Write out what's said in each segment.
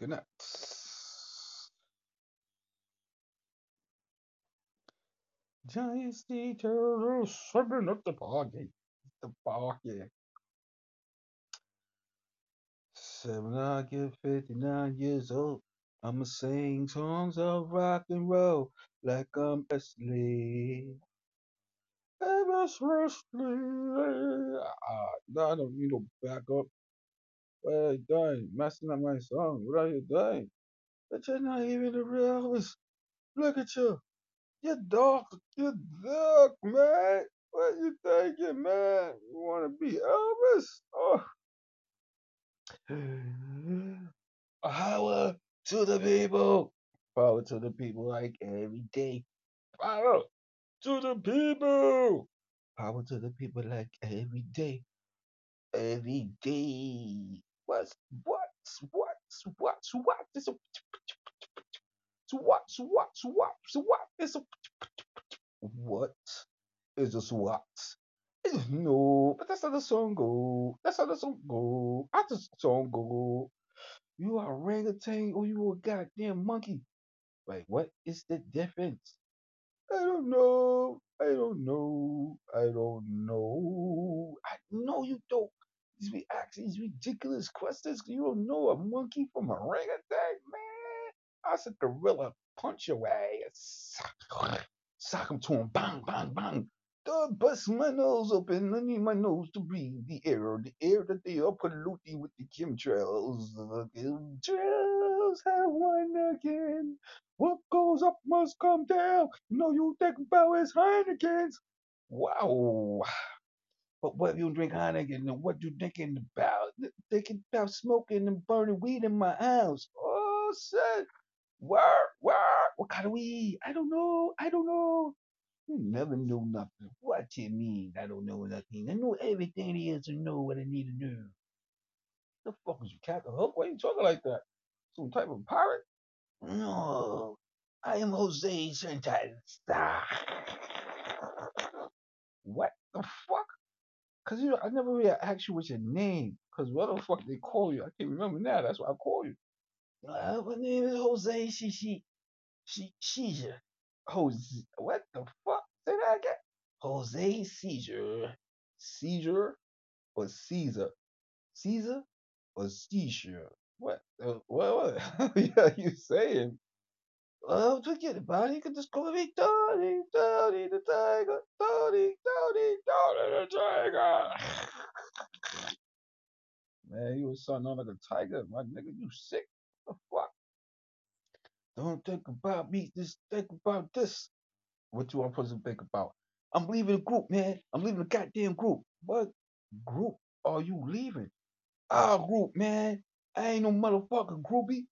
Looking at Giant sea turtles swimming up the party. The party. Seven, I get 59 years old. I'ma sing songs of rock and roll like I'm Wesley. Elvis Presley. Ah, no, I don't need no backup. What are you doing? Messing up my song. What are you doing? But you're not even a real Elvis. Look at you. You're dark. You're dark, man. What are you thinking, man? You want to be Elvis? Oh. Power to the people. Power to the people like every day. Power to the people. Power to the people like every day. Every day. What's what's what's what's what? It's a what what what what? It's a what is a SWAT? No, but that's how the song go. That's how the song go. How the song go. You are orangutan or you a goddamn monkey. Like, what is the difference? I don't know. I don't know. I don't know. I know you don't. These be asking these ridiculous questions. You don't know a monkey from a orangutan, man. I said gorilla punch your ass. Sock him to him. Bang, bang, bang. Don't bust my nose open. I need my nose to breathe the air. The air that they are polluting with the chemtrails. The chemtrails have won again. What goes up must come down. You you think about his Heineken's. Wow. But what you drink Heineken and what you thinking about? Thinking about smoking and burning weed in my house. Oh shit. Where? Where? What kind of weed? I don't know. I don't know. You never know nothing. What you mean? I don't know nothing. I know everything there is to know what I need to know. The fuck is you, Captain Hook? Why you talking like that? Some type of pirate? No, I am Jose Sanchez. What the fuck? Cause you I never really asked you what's your name. Cause what the fuck they call you? I can't remember now. That's why I call you. Uh, my name is Jose Shishi. She Caesar. Jose. What the fuck? Say that again. Jose Caesar. Caesar or Caesar? Caesar or Caesar? What? Uh, what? What? yeah, you saying? Oh, forget about it. You can just call me Tony, Tony the Tiger, Tony, Tony, Tony the Tiger. Man, you was sounding like a tiger, my nigga. You sick? What the fuck? Don't think about me. Just think about this. What you want supposed to think about? I'm leaving the group, man. I'm leaving the goddamn group. What group are you leaving? Our group, man. I ain't no motherfucking groupie.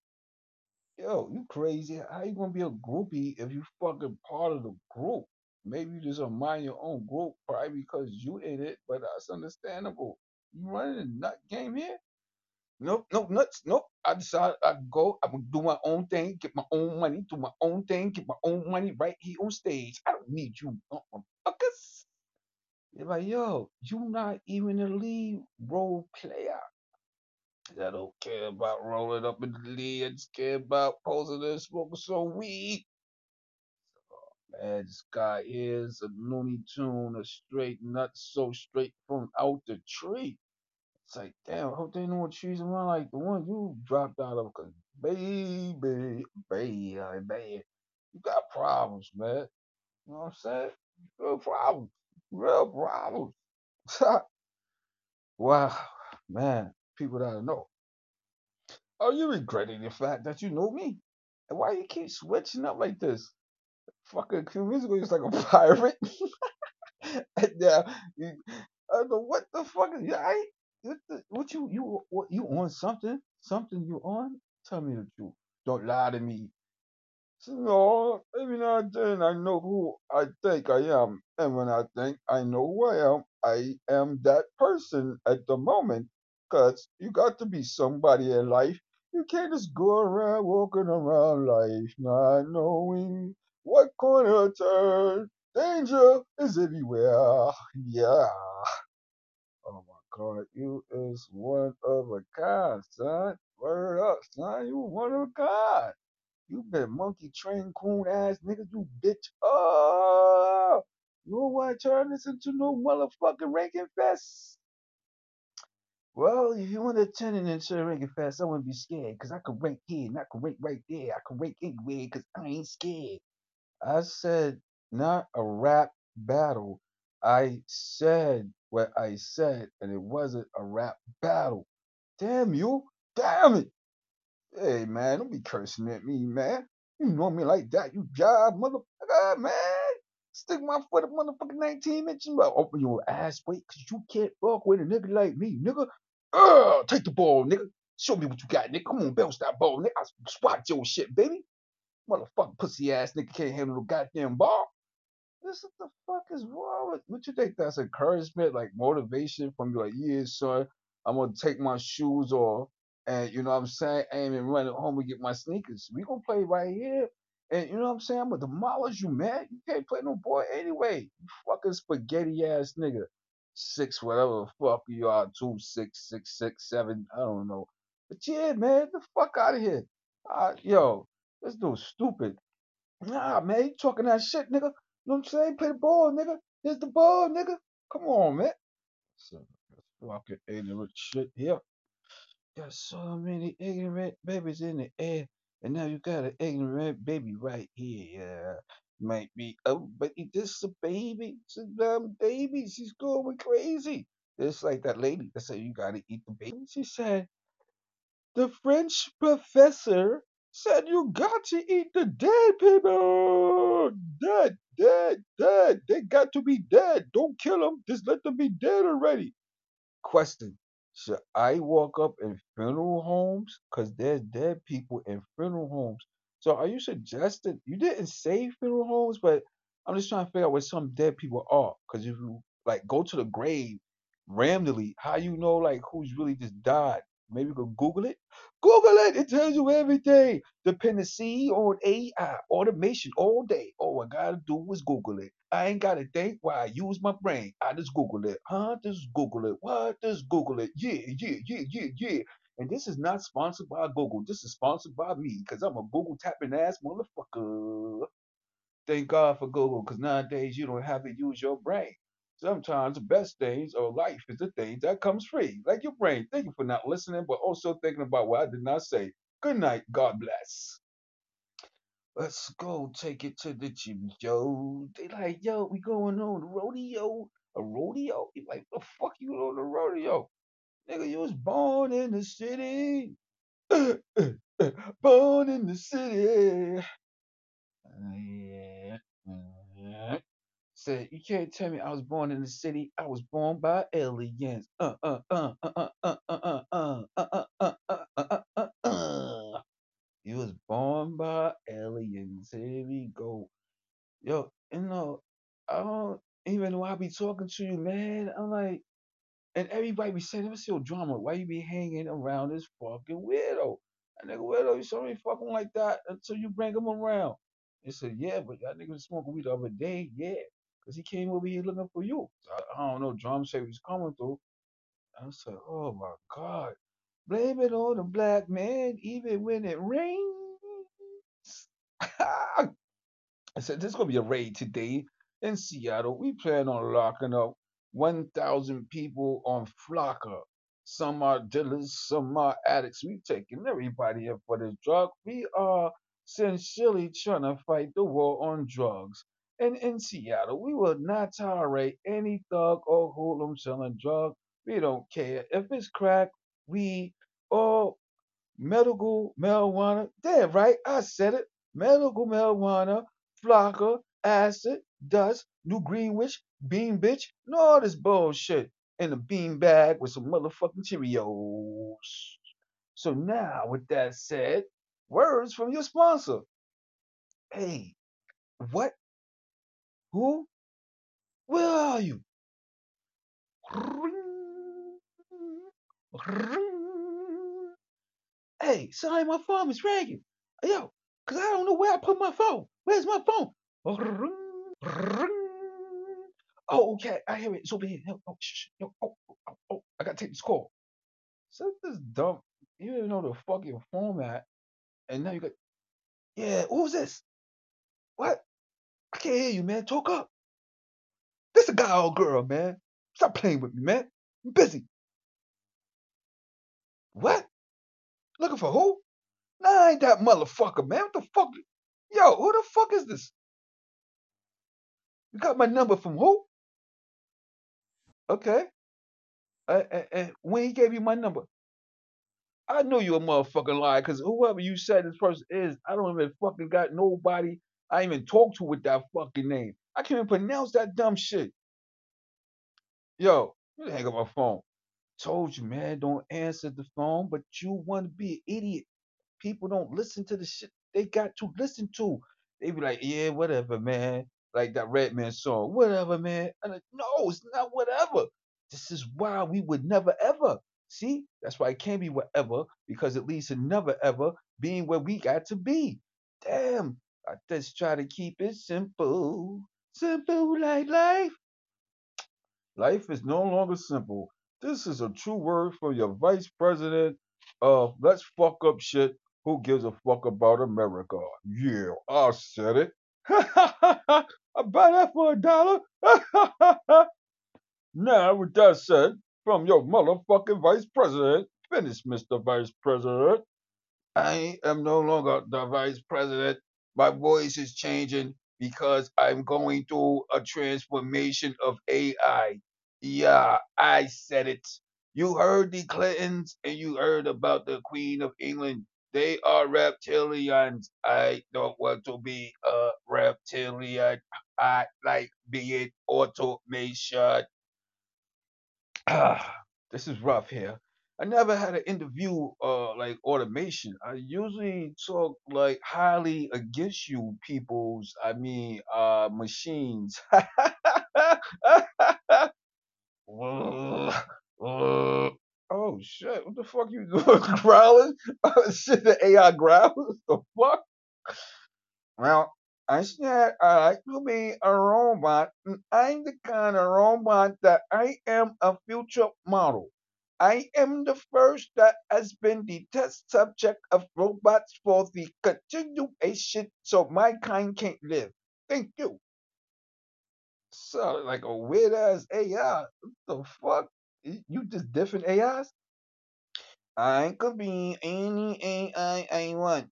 Yo, you crazy. How you gonna be a groupie if you fucking part of the group? Maybe you just don't mind your own group, probably because you in it, but that's understandable. You running a nut game here? Nope, nope, nuts, nope. I decided I'd go, I'm gonna do my own thing, get my own money, do my own thing, get my own money right here on stage. I don't need you motherfuckers. They're like, yo, you not even a lead role player. I don't care about rolling up in the lead. I just care about posing and smoking some weed. Man, this guy is a Looney Tune, a straight nut, so straight from out the tree. It's like, damn, I hope they know what trees around like the one you dropped out of. Cause baby, baby, baby, you got problems, man. You know what I'm saying? Real problems. Real problems. wow, man, people gotta know. Are you regretting the fact that you know me? And why you keep switching up like this? Fucking few minutes ago, you was like a pirate. and now, you, I know what the fuck is you. I, what, the, what you you what, you on something? Something you on? Tell me the truth. Don't lie to me. So, no, every now and then I know who I think I am, and when I think I know who I am, I am that person at the moment. You got to be somebody in life. You can't just go around walking around life not knowing what corner to turn. Danger is everywhere. Yeah. Oh my God, you is one of a kind, son. Word up, son. You one of a kind. You been monkey train coon ass nigga, you bitch. Oh, you don't want to turn this into no motherfucking ranking fest. Well, if you want to turn it into a ranking fest, I wouldn't be scared, cause I could rank here and I could rank right there. I could rank anywhere, cause I ain't scared. I said not a rap battle. I said what I said, and it wasn't a rap battle. Damn you! Damn it! Hey man, don't be cursing at me, man. You know me like that, you job motherfucker, man. Stick my foot up motherfucking 19 inches. Open your ass, wait, cause you can't fuck with a nigga like me, nigga. Ugh, take the ball, nigga. Show me what you got, nigga. Come on, bounce that ball, nigga. I spot your shit, baby. Motherfucking pussy ass nigga can't handle the goddamn ball. This what the fuck is wrong with what you think that's encouragement, like motivation from you like, yeah, son, I'm gonna take my shoes off and you know what I'm saying, aim and run home and get my sneakers. We gonna play right here. And you know what I'm saying? I'm gonna demolish you, man. You can't play no boy anyway. You fucking spaghetti ass nigga. Six, whatever the fuck you are, two, six, six, six, seven, I don't know. But yeah, man, the fuck out of here. Uh, yo, this dude stupid. Nah, man, you talking that shit, nigga. You know what I'm saying? Play the ball, nigga. Here's the ball, nigga. Come on, man. So, fucking ignorant shit here. Got so many ignorant babies in the air, and now you got an ignorant baby right here. Yeah. Might be, oh, but this is a baby. It's a dumb baby. She's going crazy. It's like that lady that said you gotta eat the baby. She said, the French professor said you got to eat the dead people. Dead, dead, dead. They got to be dead. Don't kill them. Just let them be dead already. Question. Should I walk up in funeral homes? Because there's dead people in funeral homes. So are you suggesting you didn't say funeral homes, but I'm just trying to figure out where some dead people are. Because if you like go to the grave randomly, how you know like who's really just died? Maybe you could Google it. Google it. It tells you everything. Dependency on AI, automation all day. All I gotta do is Google it. I ain't gotta think why I use my brain. I just Google it. Huh? Just Google it. What? Just Google it. Yeah, yeah, yeah, yeah, yeah. And this is not sponsored by Google. This is sponsored by me because I'm a Google tapping ass motherfucker. Thank God for Google because nowadays you don't have to use your brain. Sometimes the best things of life is the things that comes free, like your brain. Thank you for not listening, but also thinking about what I did not say. Good night. God bless. Let's go take it to the gym, yo. They like, yo, we going on a rodeo. A rodeo? You like, the fuck you on the rodeo? Nigga, you was born in the city. born in the city. Said, you can't tell me I was born in the city. I was born by aliens. Uh uh uh uh uh uh uh uh uh uh uh uh uh uh uh. You was born by aliens. Here we go. Yo, you know, I don't even know I be talking to you, man. I'm like, and everybody be saying, "What's your drama? Why you be hanging around this fucking weirdo?" That nigga weirdo, you saw me fucking like that until you bring him around. They said, "Yeah, but that nigga was smoking weed the other day, yeah, because he came over here looking for you." I, I don't know, drama said he was coming through. I said, "Oh my god." Blame it on the black man, even when it rains. I said, "This gonna be a raid today in Seattle. We plan on locking up 1,000 people on Flakka. Some are dealers, some are addicts. We taking everybody in for this drug. We are sincerely trying to fight the war on drugs. And in Seattle, we will not tolerate any thug or hoodlum selling drugs. We don't care if it's crack, weed, or medical marijuana. Damn right, I said it. Medical marijuana, flakka, acid, dust, New Greenwich, bean bitch, and all this bullshit in a bean bag with some motherfucking Cheerios. So now, with that said, words from your sponsor. Hey, what? Who? Where are you? Hey, sorry, my phone is ringing. Yo, cause I don't know where I put my phone. Where's my phone? Oh, okay, I hear it. It's over here. Oh, shh, shh. Oh, Yo, oh, oh, oh, I gotta take this call. So this dumb, You didn't know the fucking format, and now you got yeah. Who's this? What? I can't hear you, man. Talk up. This a guy or girl, man. Stop playing with me, man. I'm busy. What? Looking for who? Nah, I ain't that motherfucker, man. What the fuck? Yo, who the fuck is this? You got my number from who? Okay. Uh, uh, uh, when he gave you my number? I know you a motherfucking liar, because whoever you said this person is, I don't even fucking got nobody I even talk to with that fucking name. I can't even pronounce that dumb shit. Yo, you hang up my phone. Told you, man, don't answer the phone, but you want to be an idiot. People don't listen to the shit they got to listen to. They be like, yeah, whatever, man. Like that Redman song, whatever, man. And no, it's not whatever. This is why we would never ever. See, that's why it can't be whatever, because it leads to never ever being where we got to be. Damn, I just try to keep it simple. Simple like life. Life is no longer simple. This is a true word from your vice president of let's fuck up shit. Who gives a fuck about America? Yeah, I said it. I buy that for a dollar. now, with that said, from your motherfucking vice president, finish, Mr. Vice President. I am no longer the vice president. My voice is changing because I'm going through a transformation of AI. Yeah, I said it. You heard the Clintons and you heard about the Queen of England. They are reptilians. I don't want to be a reptilian. I like being automation. Ah, this is rough here. I never had an interview uh like automation. I usually talk like highly against you people's I mean uh machines. oh shit, what the fuck you doing? Growling? Shit, the AI growls? The fuck? Well, I said I like to be a robot, and I'm the kind of robot that I am a future model. I am the first that has been the test subject of robots for the continuation so my kind can't live. Thank you. So, like a weird ass AI. What the fuck? You just different AIs? I could be any AI I want.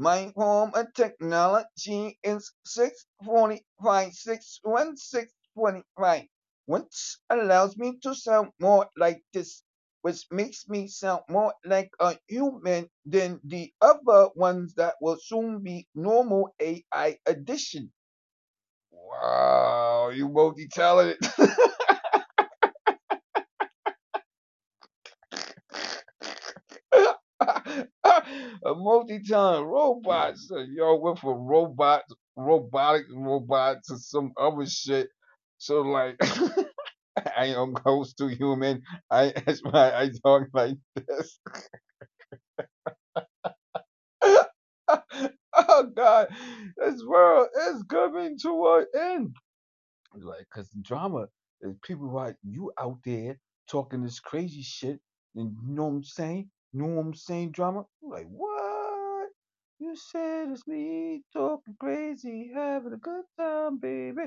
My home of technology is 645, 61625, which allows me to sound more like this, which makes me sound more like a human than the other ones that will soon be normal AI edition. Wow, you multi-talented. a multi-ton robot. So y'all went from robot, robotic robot to some other shit. So like, I am close to human. I that's why I talk like this. oh God, this world is coming to an end. Like, cause drama is people like you out there talking this crazy shit, and you know what I'm saying? You know what I'm saying? Drama. Like, what? You said it's me talking crazy, having a good time, baby,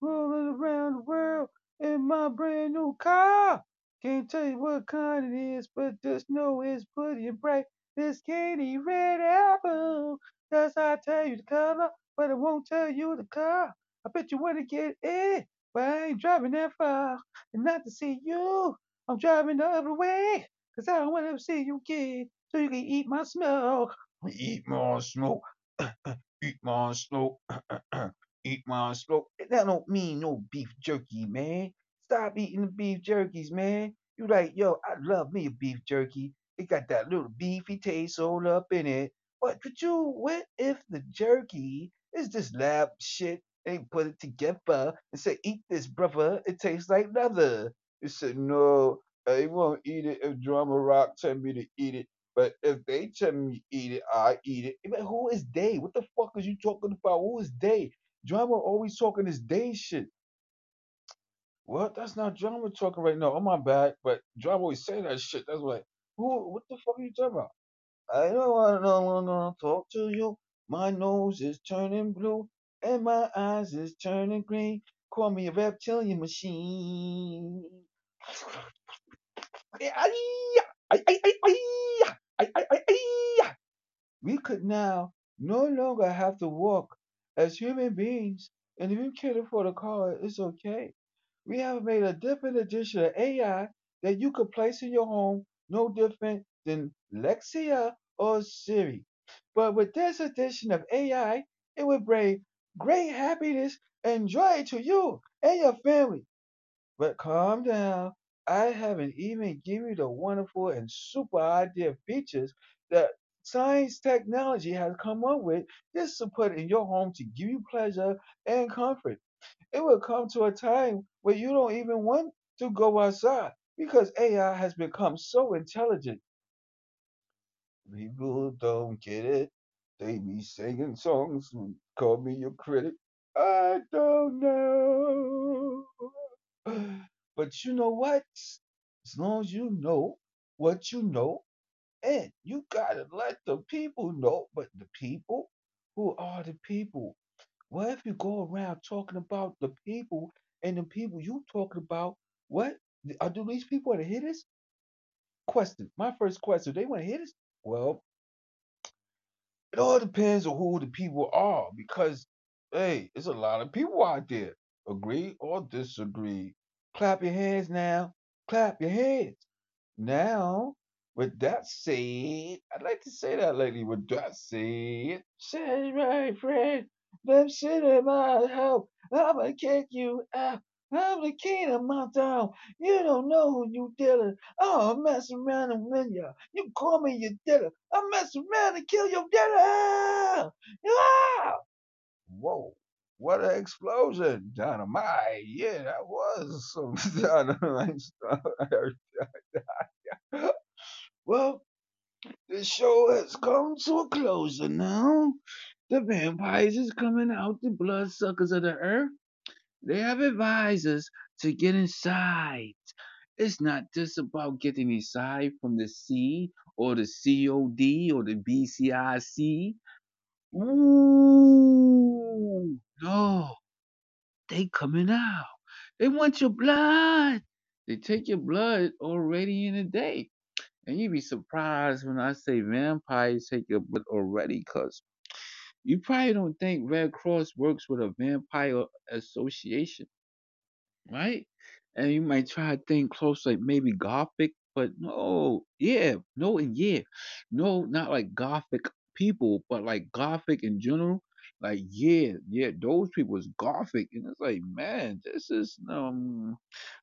rolling around the world in my brand new car. Can't tell you what kind it is, but just know it's pretty and bright. This candy red apple. Yes, I tell you the color, but I won't tell you the car. I bet you want to get in, but I ain't driving that far. And not to see you, I'm driving the other way. Cause I don't want to see you get, so you can eat my smoke. Eat my smoke. eat my smoke. eat my smoke. That don't mean no beef jerky, man. Stop eating the beef jerkies, man. You like, yo, I love me a beef jerky. It got that little beefy taste all up in it. But could you, what if the jerky is just lab shit and they put it together and say, eat this, brother. It tastes like leather. He said, no, I won't eat it if Drama Rock tell me to eat it. But if they tell me eat it, I eat it. But who is they? What the fuck is you talking about? Who is they? Drama always talking this day shit. What? That's not drama talking right now. Oh my bad. But drama always say that shit. That's why. Who? What the fuck are you talking about? I don't wanna, don't wanna talk to you. My nose is turning blue and my eyes is turning green. Call me a reptilian machine. We could now no longer have to walk as human beings, and if you cater for the car, it's okay. We have made a different edition of AI that you could place in your home, no different than Lexia or Siri. But with this edition of AI, it would bring great happiness and joy to you and your family. But calm down, I haven't even given you the wonderful and super idea features that science technology has come up with just to put in your home to give you pleasure and comfort. It will come to a time where you don't even want to go outside because AI has become so intelligent. People don't get it. They be singing songs and call me your critic. I don't know. But you know what? As long as you know what you know, and you gotta let the people know, but the people, who are the people? What if you go around talking about the people and the people you talking about? What are uh, do these people want to hit us? Question. My first question: They want to hit us? Well, it all depends on who the people are, because hey, there's a lot of people out there. Agree or disagree? Clap your hands now. Clap your hands. Now, with that said, I'd like to say that lately. With that said, say my friend. Them shit in my house. I'ma kick you out. I'm the king of my town. You don't know who you dealing. I'll mess around and win ya. You call me your dealer. I'll mess around and kill your dealer. Ah! Whoa. What an explosion. Dynamite. Yeah, that was some dynamite stuff. Well, the show has come to a closure now. The vampires is coming out, the bloodsuckers of the earth. They have advised us to get inside. It's not just about getting inside from the C or the COD or the BCIC. Ooh, no, they coming out. They want your blood. They take your blood already in a day. And you'd be surprised when I say vampires take your blood already, because you probably don't think Red Cross works with a vampire association, right? And you might try to think close, like maybe Gothic, but no, yeah, no, and yeah, no, not like Gothic people, but like Gothic in general. Like, yeah, yeah, those people is Gothic. And it's like, man, this is, um,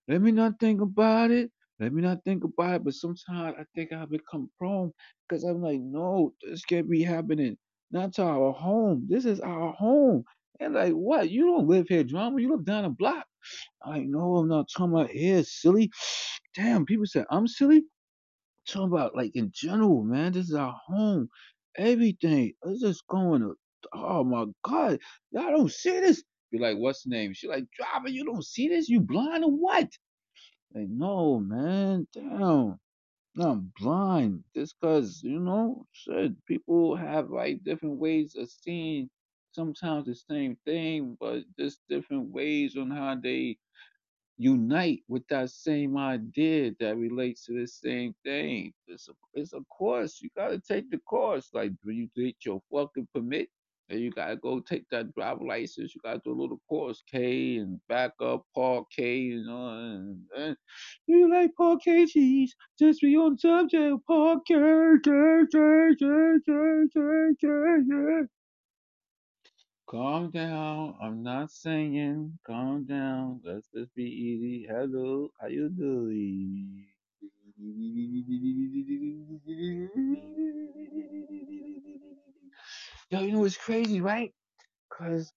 let me not think about it. Let me not think about it. But sometimes I think I become prone because I'm like, no, this can't be happening. Not to our home. This is our home. And like, what? You don't live here, drama. You live down the block. I know I'm not talking about here, silly. Damn, people say I'm silly. talking about like in general, man. This is our home. Everything. It's just going to, oh my God. Y'all don't see this. Be like, what's the name? She like, driver, you don't see this? You blind or what? Like, no, man, damn. No, I'm blind. Just cause, you know, shit, people have like different ways of seeing sometimes the same thing, but just different ways on how they unite with that same idea that relates to the same thing. It's a, it's a course. You gotta take the course. Like do you get your fucking permit, and you gotta go take that driver license. You gotta do a little course K and back up Park K, you know. And, and you like Park K cheese? Just be on subject. Park K, K, K, K, K, K, K, K. Calm down. I'm not singing. Calm down. Let's just be easy. Hello, how you doing? Yo, you know what's crazy, right? Cause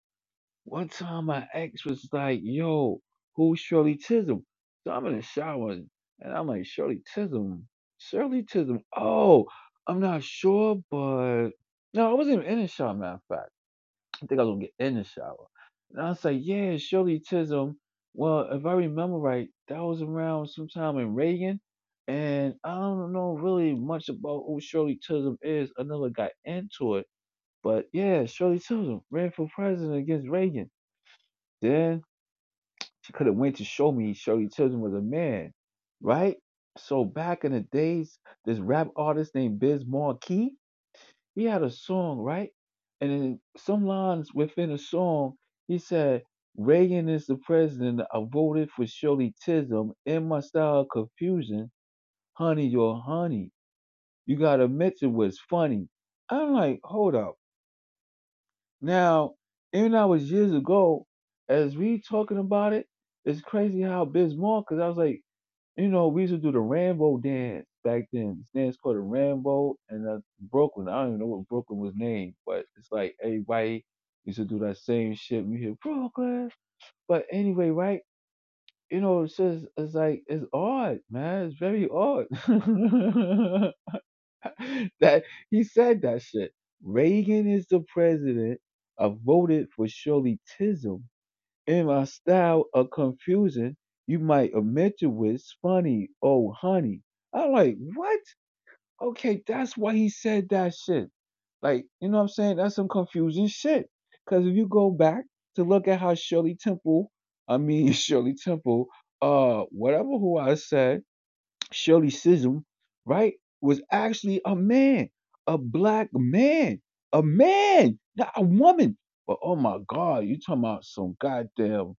one time my ex was like, "Yo, who's Shirley Chisholm?" So I'm in the shower and I'm like, "Shirley Chisholm, Shirley Chisholm." Oh, I'm not sure, but no, I wasn't even in the shower. Matter of fact. I think I was gonna get in the shower. And I was like, yeah, Shirley Chisholm. Well, if I remember right, that was around sometime in Reagan. And I don't know really much about who Shirley Chisholm is. I never got into it. But yeah, Shirley Chisholm ran for president against Reagan. Then she could have went to show me Shirley Chisholm was a man, right? So back in the days, this rap artist named Biz Markie, he had a song, right? And in some lines within the song, he said, Reagan is the president. I voted for Shirley Chisholm. In my style of confusion, honey, you're honey. You gotta admit it was funny. I'm like, hold up. Now, even it was years ago, as we talking about it, it's crazy how Biz because I was like, you know, we used to do the Rambo dance back then. This dance called the Rambo and uh, Brooklyn. I don't even know what Brooklyn was named, but it's like everybody used to do that same shit. We hear Brooklyn. But anyway, right? You know, it's just it's like it's odd, man. It's very odd. that he said that shit. Reagan is the president. I voted for Shirley Chisholm. In my style of confusion, you might admit it was funny. Oh, honey. I'm like, what? Okay, that's why he said that shit. Like, you know what I'm saying? That's some confusing shit. Because if you go back to look at how Shirley Temple, I mean Shirley Temple, uh, whatever who I said, Shirley Chisholm, right, was actually a man, a black man, a man, not a woman. But oh my God, you talking about some goddamn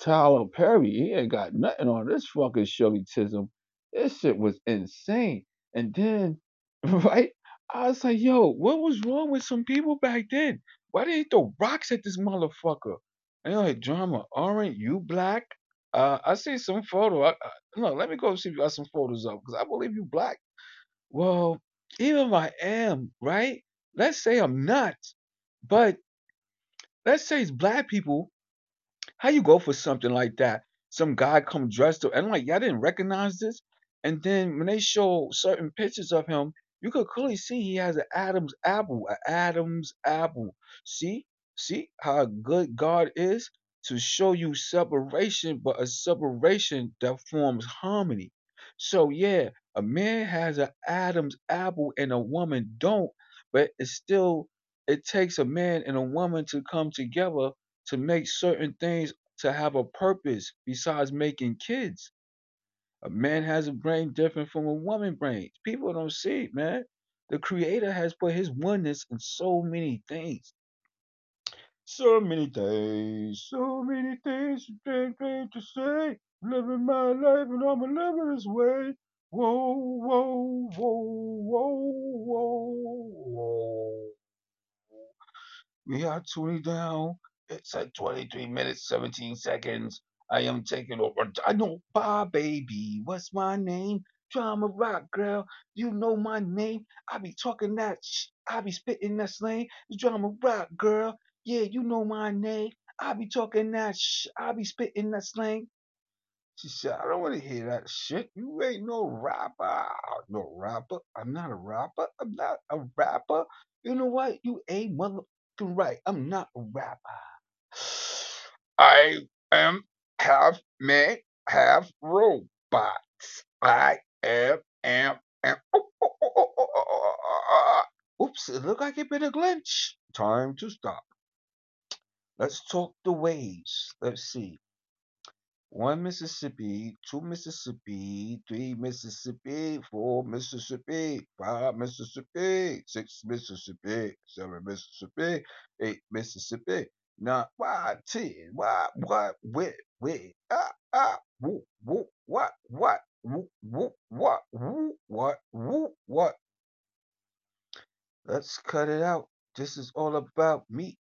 Tyler Perry? He ain't got nothing on this fucking Chisholm. This shit was insane. And then, right, I was like, yo, what was wrong with some people back then? Why did they throw rocks at this motherfucker? And they're like, drama, aren't you black? Uh, I see some photo. I, I, no, let me go see if you got some photos up because I believe you black. Well, even if I am, right? Let's say I'm not, but let's say it's black people. How you go for something like that? Some guy come dressed up, and I'm like, y'all didn't recognize this. And then when they show certain pictures of him, you could clearly see he has an Adam's apple, an Adam's apple. See, see how good God is to show you separation, but a separation that forms harmony. So yeah, a man has an Adam's apple and a woman don't, but it's still it takes a man and a woman to come together to make certain things to have a purpose besides making kids. A man has a brain different from a woman brain. People don't see it, man. The creator has put his oneness in so many things. So many things, so many things can't claim to say. Living my life and I'm living this way. Whoa, whoa, whoa, whoa, whoa, whoa. We are tuning down. It's at 23 minutes, 17 seconds. I am taking over. I know, Bob, baby. What's my name? Drama Rock, girl. You know my name. I be talking that sh- I be spitting that slang. Drama Rock, girl. Yeah, you know my name. I be talking that sh- I be spitting that slang. She said, I don't want to hear that shit. You ain't no rapper. No rapper. I'm not a rapper. I'm not a rapper. You know what? You ain't motherfucking right. I'm not a rapper. I am half man, half robot. I am, am, am. Oops, it looked like it been a glitch. Time to stop. Let's talk the ways. Let's see. One Mississippi, two Mississippi, three Mississippi, four Mississippi, five Mississippi, six Mississippi, seven Mississippi, eight Mississippi, nine, why, ten, why, what, where, where, ah, ah, woo, woo, what, what, woo, woo, what, woo, what, woo, what. Let's cut it out. This is all about me.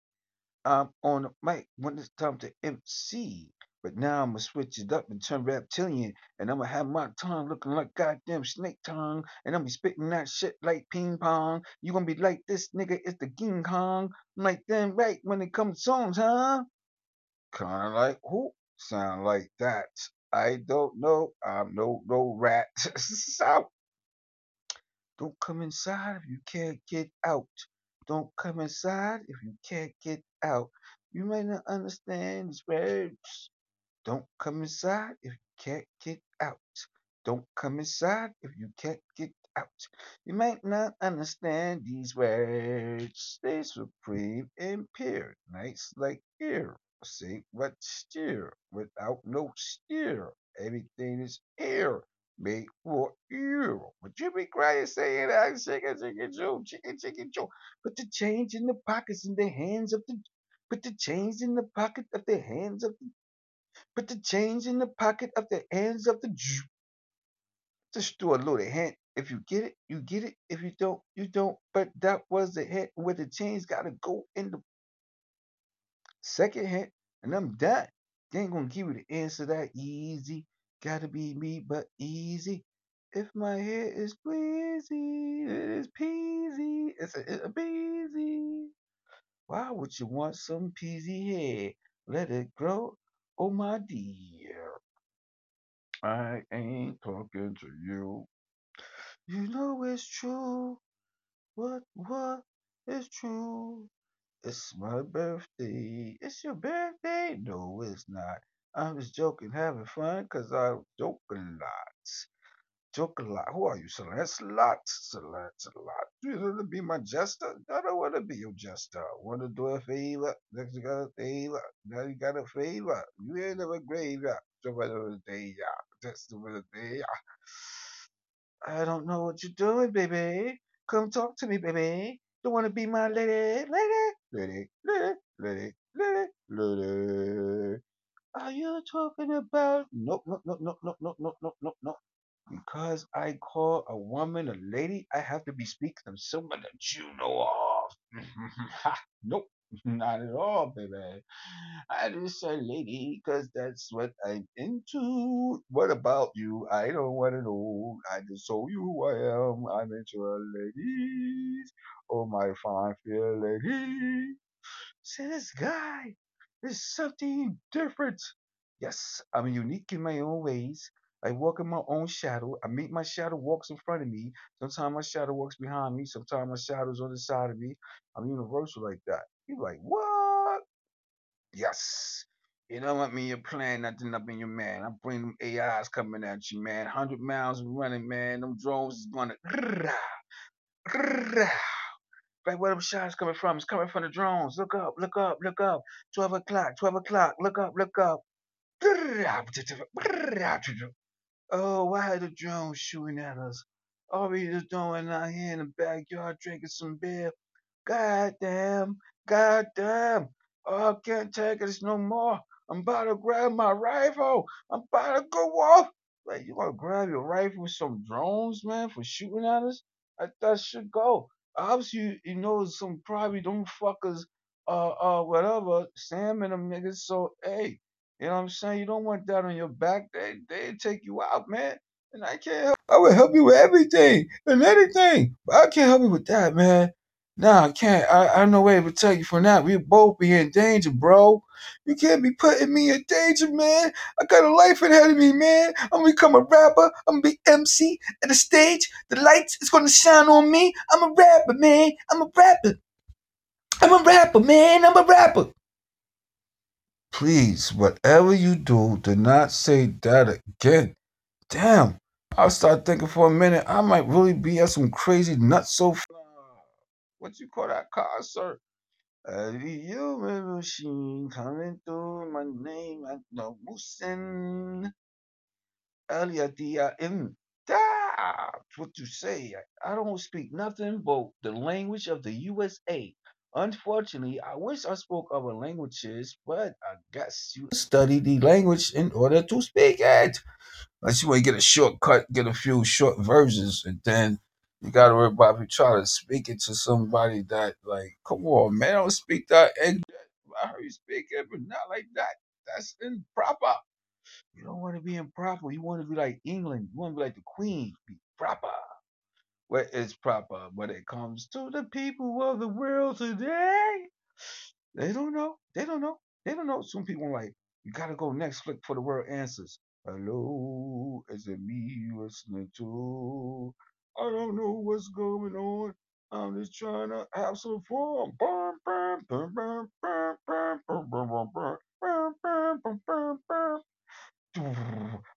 I'm on the mic when it's time to MC. But now I'm gonna switch it up and turn reptilian, and I'm gonna have my tongue looking like goddamn snake tongue, and I'm gonna be spitting that shit like ping pong. You gonna be like this nigga is the King Kong, like them right when it comes to songs, huh? Kinda like who? Sound like that. I don't know. I'm no no rat. so don't come inside if you can't get out. Don't come inside if you can't get out. You may not understand these words. Don't come inside if you can't get out. Don't come inside if you can't get out. You might not understand these words. Stay supreme and pure. Nice like air. Say what steer without no steer. Everything is air made for you. But you be crying saying that chicken chicken Joe, chicken chicken Joe. Put the change in the pockets in the hands of the put the change in the pocket of the hands of the put the change in the pocket of the hands of the Jew. Just do a little hint. If you get it, you get it. If you don't, you don't. But that was the hint where the change gotta go in the second hint, and I'm done. They ain't gonna give you the answer that easy. Gotta be me, but easy. If my hair is breezy, it is peasy. It's a, it's a beezy. Why would you want some peasy hair? Let it grow, oh my dear. I ain't talking to you. You know it's true. What, what is true? It's my birthday. It's your birthday? No, it's not. I'm just joking, having fun, cause I joke a a lot. Who are you? Lot, Celeste, lot. Do you want to be my jester? I don't want to be your jester. Want to do a favor. Next you got a favor. Now you got a favor. You ain't never graveyard. Of the day, yeah. Over the day, yeah. I don't know what you're doing, baby. Come talk to me, baby. Do you want to be my lady, lady, lady, lady, lady, lady, lady. Are you talking about? Nope, nope, nope, nope, nope, nope, nope, nope, nope. Because I call a woman a lady, I have to be speaking of someone that you know of. nope, not at all, baby. I just say lady because that's what I'm into. What about you? I don't want to know. I just told you who I am. I'm into a ladies. Oh, my fine fair lady. See this guy. There's something different. Yes, I'm unique in my own ways. I walk in my own shadow. I meet my shadow walks in front of me. Sometimes my shadow walks behind me. Sometimes my shadow's on the side of me. I'm universal like that. You're like, what? Yes. You know what want me, you're playing nothing up in your man. I bring them AIs coming at you, man. 100 miles running, man. Them drones is gonna. Like where them shots coming from? It's coming from the drones. Look up, look up, look up. 12 o'clock, 12 o'clock. Look up, look up. Oh, why the drones shooting at us? All we just doing out here in the backyard drinking some beer. God damn, god damn. Oh, I can't take this no more. I'm about to grab my rifle. I'm about to go off. Like, you gonna grab your rifle with some drones, man, for shooting at us? I thought should go. Obviously, you, you know, some probably them fuckers, uh, uh, whatever, Sam and them niggas. So, hey, you know what I'm saying? You don't want that on your back. They, they take you out, man. And I can't help. I would help you with everything and anything, but I can't help you with that, man. Nah, I can't. I, I no way to protect you from that. We both be in danger, bro. You can't be putting me in danger, man. I got a life ahead of me, man. I'm gonna become a rapper. I'm gonna be MC at the stage. The lights is gonna shine on me. I'm a rapper, man. I'm a rapper. I'm a rapper, man. I'm a rapper. Please, whatever you do, do not say that again. Damn. I'll start thinking for a minute. I might really be at some crazy nuts so. Far. What you call that concert? A human machine coming through my name. I know Musin. L-I-D-I-M. That's what you say. I, I don't speak nothing but the language of the USA. Unfortunately, I wish I spoke other languages, but I guess you study the language in order to speak it. Unless you want to get a shortcut, get a few short versions, and then you got to worry about if you try to speak it to somebody that, like, come on, man, I don't speak that. egg- I heard you speak it, but not like that. That's improper. You don't want to be improper. You want to be like England. You want to be like the Queen. Be proper. What is proper when it comes to the people of the world today? They don't know. They don't know. They don't know. Some people like, you gotta go next. Click for the word answers. Hello, is it me you listening to? I don't know what's going on. I'm just trying to have some fun.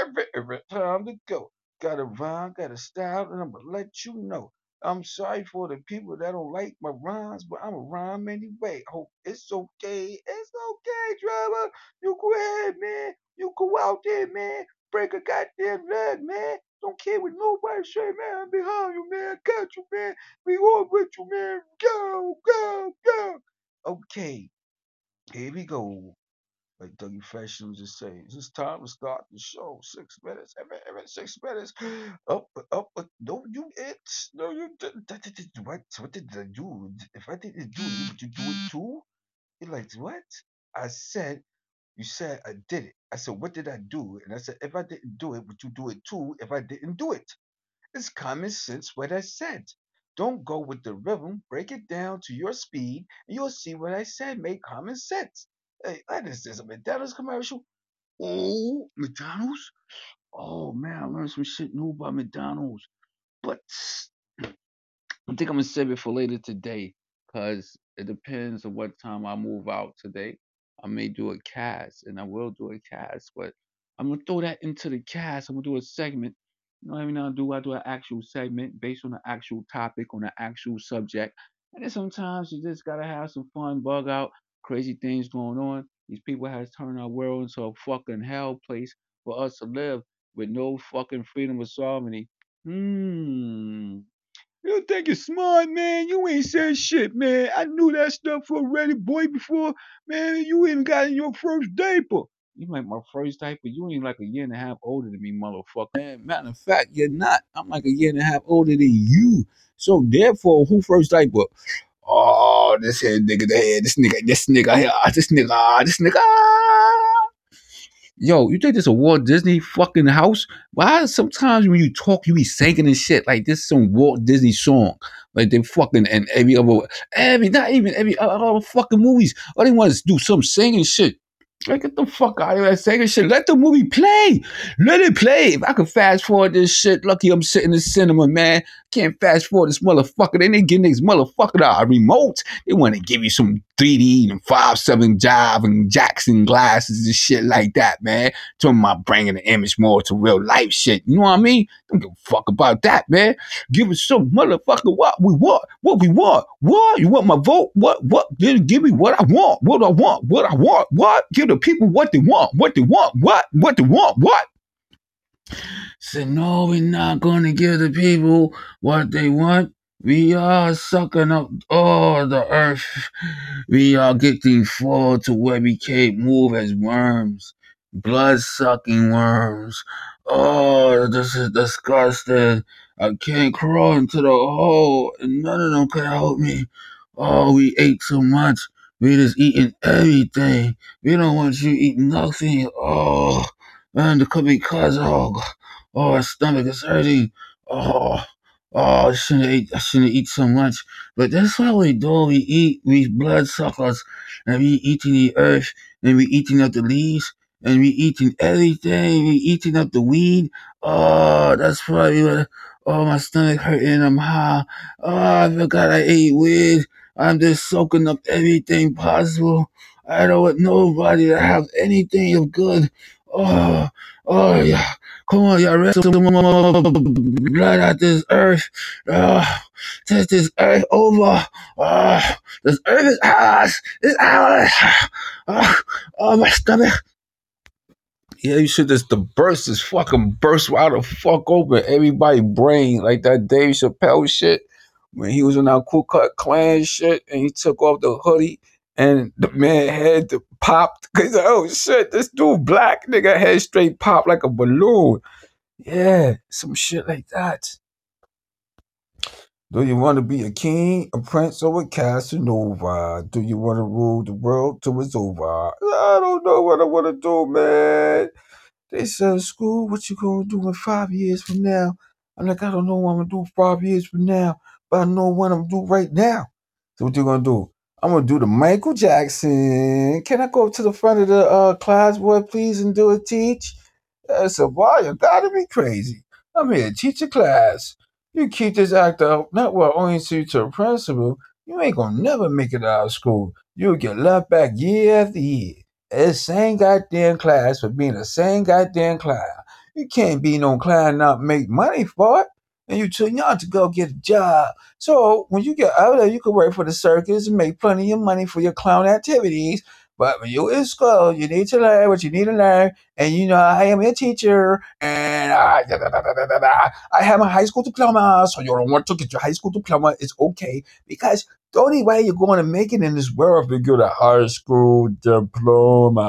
every, every time to go. Got a rhyme, got a style, and I'm gonna let you know. I'm sorry for the people that don't like my rhymes, but I'm a rhyme anyway. Hope it's okay. It's okay, drummer. You go ahead, man. You go out there, man. Break a goddamn leg, man. Don't care what nobody say, man. I'm behind you, man. I got you, man. We all with you, man. Go, go, go. Okay, here we go like Dougie was just saying, it's time to start the show. Six minutes, every, every six minutes. Up, up, up. No, you it. No, you didn't. What? What did I do? If I didn't do it, would you do it too? You're like, what? I said, you said I did it. I said, what did I do? And I said, if I didn't do it, would you do it too if I didn't do it? It's common sense what I said. Don't go with the rhythm, break it down to your speed, and you'll see what I said made common sense. Hey, that is this a McDonald's commercial? Oh, McDonald's? Oh man, I learned some shit new about McDonald's. But I think I'm gonna save it for later today, cause it depends on what time I move out today. I may do a cast, and I will do a cast, but I'm gonna throw that into the cast. I'm gonna do a segment. You know, every now and do I do an actual segment based on an actual topic on an actual subject, and then sometimes you just gotta have some fun, bug out, crazy things going on. These people has turned our world into a fucking hell place for us to live with no fucking freedom of sovereignty. Hmm. You think you're smart, man. You ain't said shit, man. I knew that stuff already, boy, before, man, you even got in your first diaper. You like my first diaper? You ain't like a year and a half older than me, motherfucker. Man, matter of fact, you're not. I'm like a year and a half older than you. So therefore, who first diaper? Oh, this head nigga, the head, this nigga, this nigga, here, this nigga, ah, this nigga. ah. Yo, you think this a Walt Disney fucking house? Why sometimes when you talk, you be singing and shit like this is some Walt Disney song, like they fucking and every other, every not even every other fucking movies. All they want is do some singing shit. Like get the fuck out of here, singing shit. Let the movie play. Let it play. If I could fast forward this shit, lucky I'm sitting in the cinema, man. Can't fast forward this motherfucker. They ain't getting this motherfucker a remote. They want to give you some 3D and 5 7 jive and Jackson glasses and shit like that, man. Talking about bringing the image more to real life shit. You know what I mean? Don't give a fuck about that, man. Give us some motherfucker what we want. What we want. What? You want my vote? What? What? Give give me what I want. What I want. What I want. What? Give people what they want. What they want. What? What they want. What? Said, no, we're not going to give the people what they want. We are sucking up all the earth. We are getting full to where we can't move as worms. Blood sucking worms. Oh, this is disgusting. I can't crawl into the hole and none of them can help me. Oh, we ate so much. We just eating everything. We don't want you eating nothing. Oh, and it could be cause oh, oh, my stomach is hurting. Oh, oh, I shouldn't eat. I shouldn't eat so much. But that's what we do. We eat. We blood suckers, and we eating the earth, and we eating up the leaves, and we eating everything. We eating up the weed. Oh, that's probably what. Oh, my stomach hurting. I'm high. Oh, I forgot I ate weed. I'm just soaking up everything possible. I don't want nobody to have anything of good. Oh, oh yeah. Come on, y'all rest some blood out this earth. Oh, take this earth over. Oh, this earth is ours. It's ours. Oh, oh, my stomach. Yeah, you should just the burst is fucking burst out the fuck open everybody brain like that Dave Chappelle shit when he was in that Ku Klux Klan shit and he took off the hoodie and the man head popped because oh shit this dude black nigga head straight popped like a balloon. Yeah, some shit like that. Do you want to be a king, a prince, or a Casanova? Do you want to rule the world till it's over? I don't know what I want to do, man. They said, school, what you gonna do in five years from now? I'm like, I don't know what I'm gonna do five years from now, but I know what I'm gonna do right now. So what you gonna do? I'm gonna do the Michael Jackson. Can I go up to the front of the uh, class, boy, please, and do a teach? I said, boy, you gotta be crazy. I'm here to teach a class. You keep this act up, not well only to to a principal, you ain't gonna never make it out of school. You'll get left back year after year. It's same goddamn class for being the same goddamn clown. You can't be no clown not make money for it. And you too young to go get a job. So when you get out there, you can work for the circus and make plenty of money for your clown activities. But when you're in school, you need to learn what you need to learn. And you know, I am a teacher, and I, da, da, da, da, da, da, da. I have my high school diploma. So you don't want to get your high school diploma. It's okay because the only way you're going to make it in this world is if you get a high school diploma.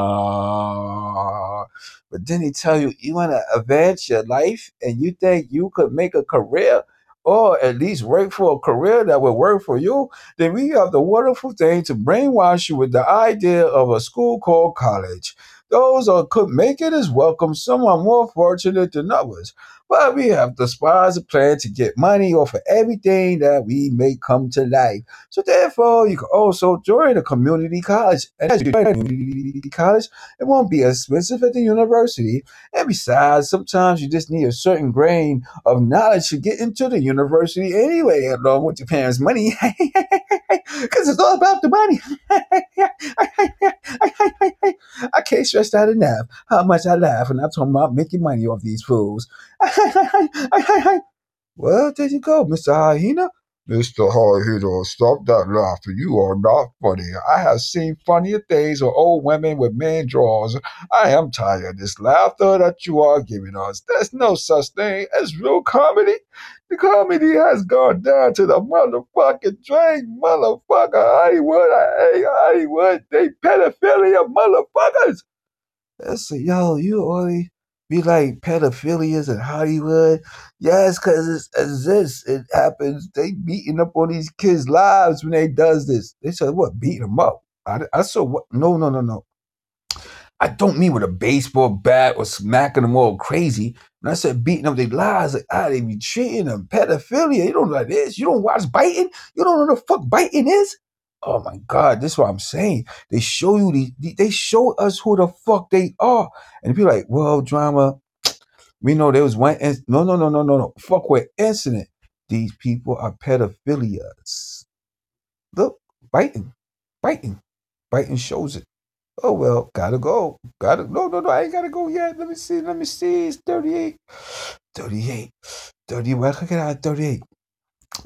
But then they tell you you want to advance your life and you think you could make a career or at least work for a career that will work for you, then we have the wonderful thing to brainwash you with the idea of a school called college. Those who could make it is welcome. Some are more fortunate than others. But we have to sponsor plan to get money off of everything that we make come to life. So therefore, you can also join a community college. And as you join a community college, it won't be as expensive at the university. And besides, sometimes you just need a certain grain of knowledge to get into the university anyway, along with your parents' money. Because it's all about the money. I can't stress that enough. How much I laugh when I'm talking about making money off these fools. well, there you go, Mr. Hyena. Mr. Hyena, stop that laughing. You are not funny. I have seen funnier things of old women with men drawers. I am tired of this laughter that you are giving us. There's no such thing as real comedy. The comedy has gone down to the motherfucking drain, motherfucker. Hollywood, I Hollywood. They pedophilia motherfuckers. Said, yo, you only be like pedophilias in Hollywood. Yes, because it's as this. It happens. They beating up on these kids' lives when they does this. They said, what, beating them up? I, I saw what? No, no, no, no. I don't mean with a baseball bat or smacking them all crazy. When I said beating up their lives, like, ah, they be treating them pedophilia. You don't know what that is. You don't watch biting. You don't know what the fuck biting is. Oh my God, this is what I'm saying. They show you the, they show us who the fuck they are, and be like, well, drama. We know there was one. inc- No, no, no, no, no, no. Fuck with incident. These people are pedophilias. Look, biting, biting, biting shows it. Oh well, gotta go. Gotta no no no, I ain't gotta go yet. Let me see, let me see. It's 38. 38. 30. Well, I get out 38.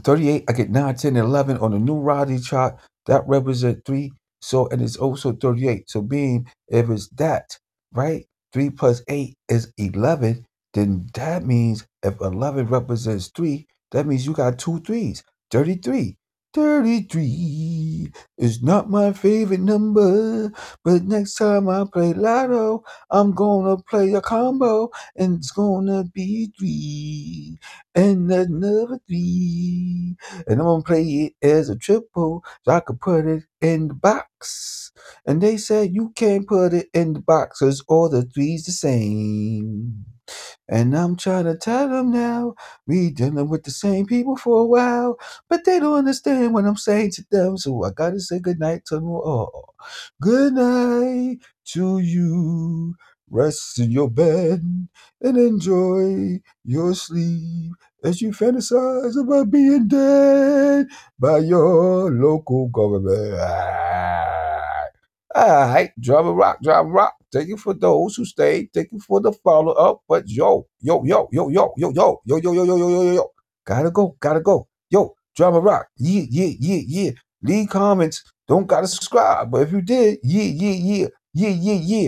38, I get 9, 10, 11 on the new Roddy chart. That represents 3. So, and it's also 38. So, being if it's that, right? 3 plus 8 is 11. Then that means if 11 represents 3, that means you got two threes. 33. 33 is not my favorite number, but next time I play Lotto, I'm gonna play a combo, and it's gonna be three and another three, and I'm gonna play it as a triple so I could put it in the box. And they said you can't put it in the box 'cause all the threes the same. And I'm trying to tell them now, we dealing with the same people for a while, but they don't understand what I'm saying to them. So I gotta say goodnight to them all. Good night to you. Rest in your bed and enjoy your sleep as you fantasize about being dead by your local government. All right, drop a rock, drop a rock. Take it for those who stay. Take it for the follow up. But yo, yo, yo, yo, yo, yo, yo, yo, yo, yo, yo, yo, yo, yo, yo. Gotta go, gotta go. Yo, drop a rock. Yeah, yeah, yeah, yeah. Leave comments. Don't gotta subscribe, but if you did, yeah, yeah, yeah, yeah, yeah, yeah.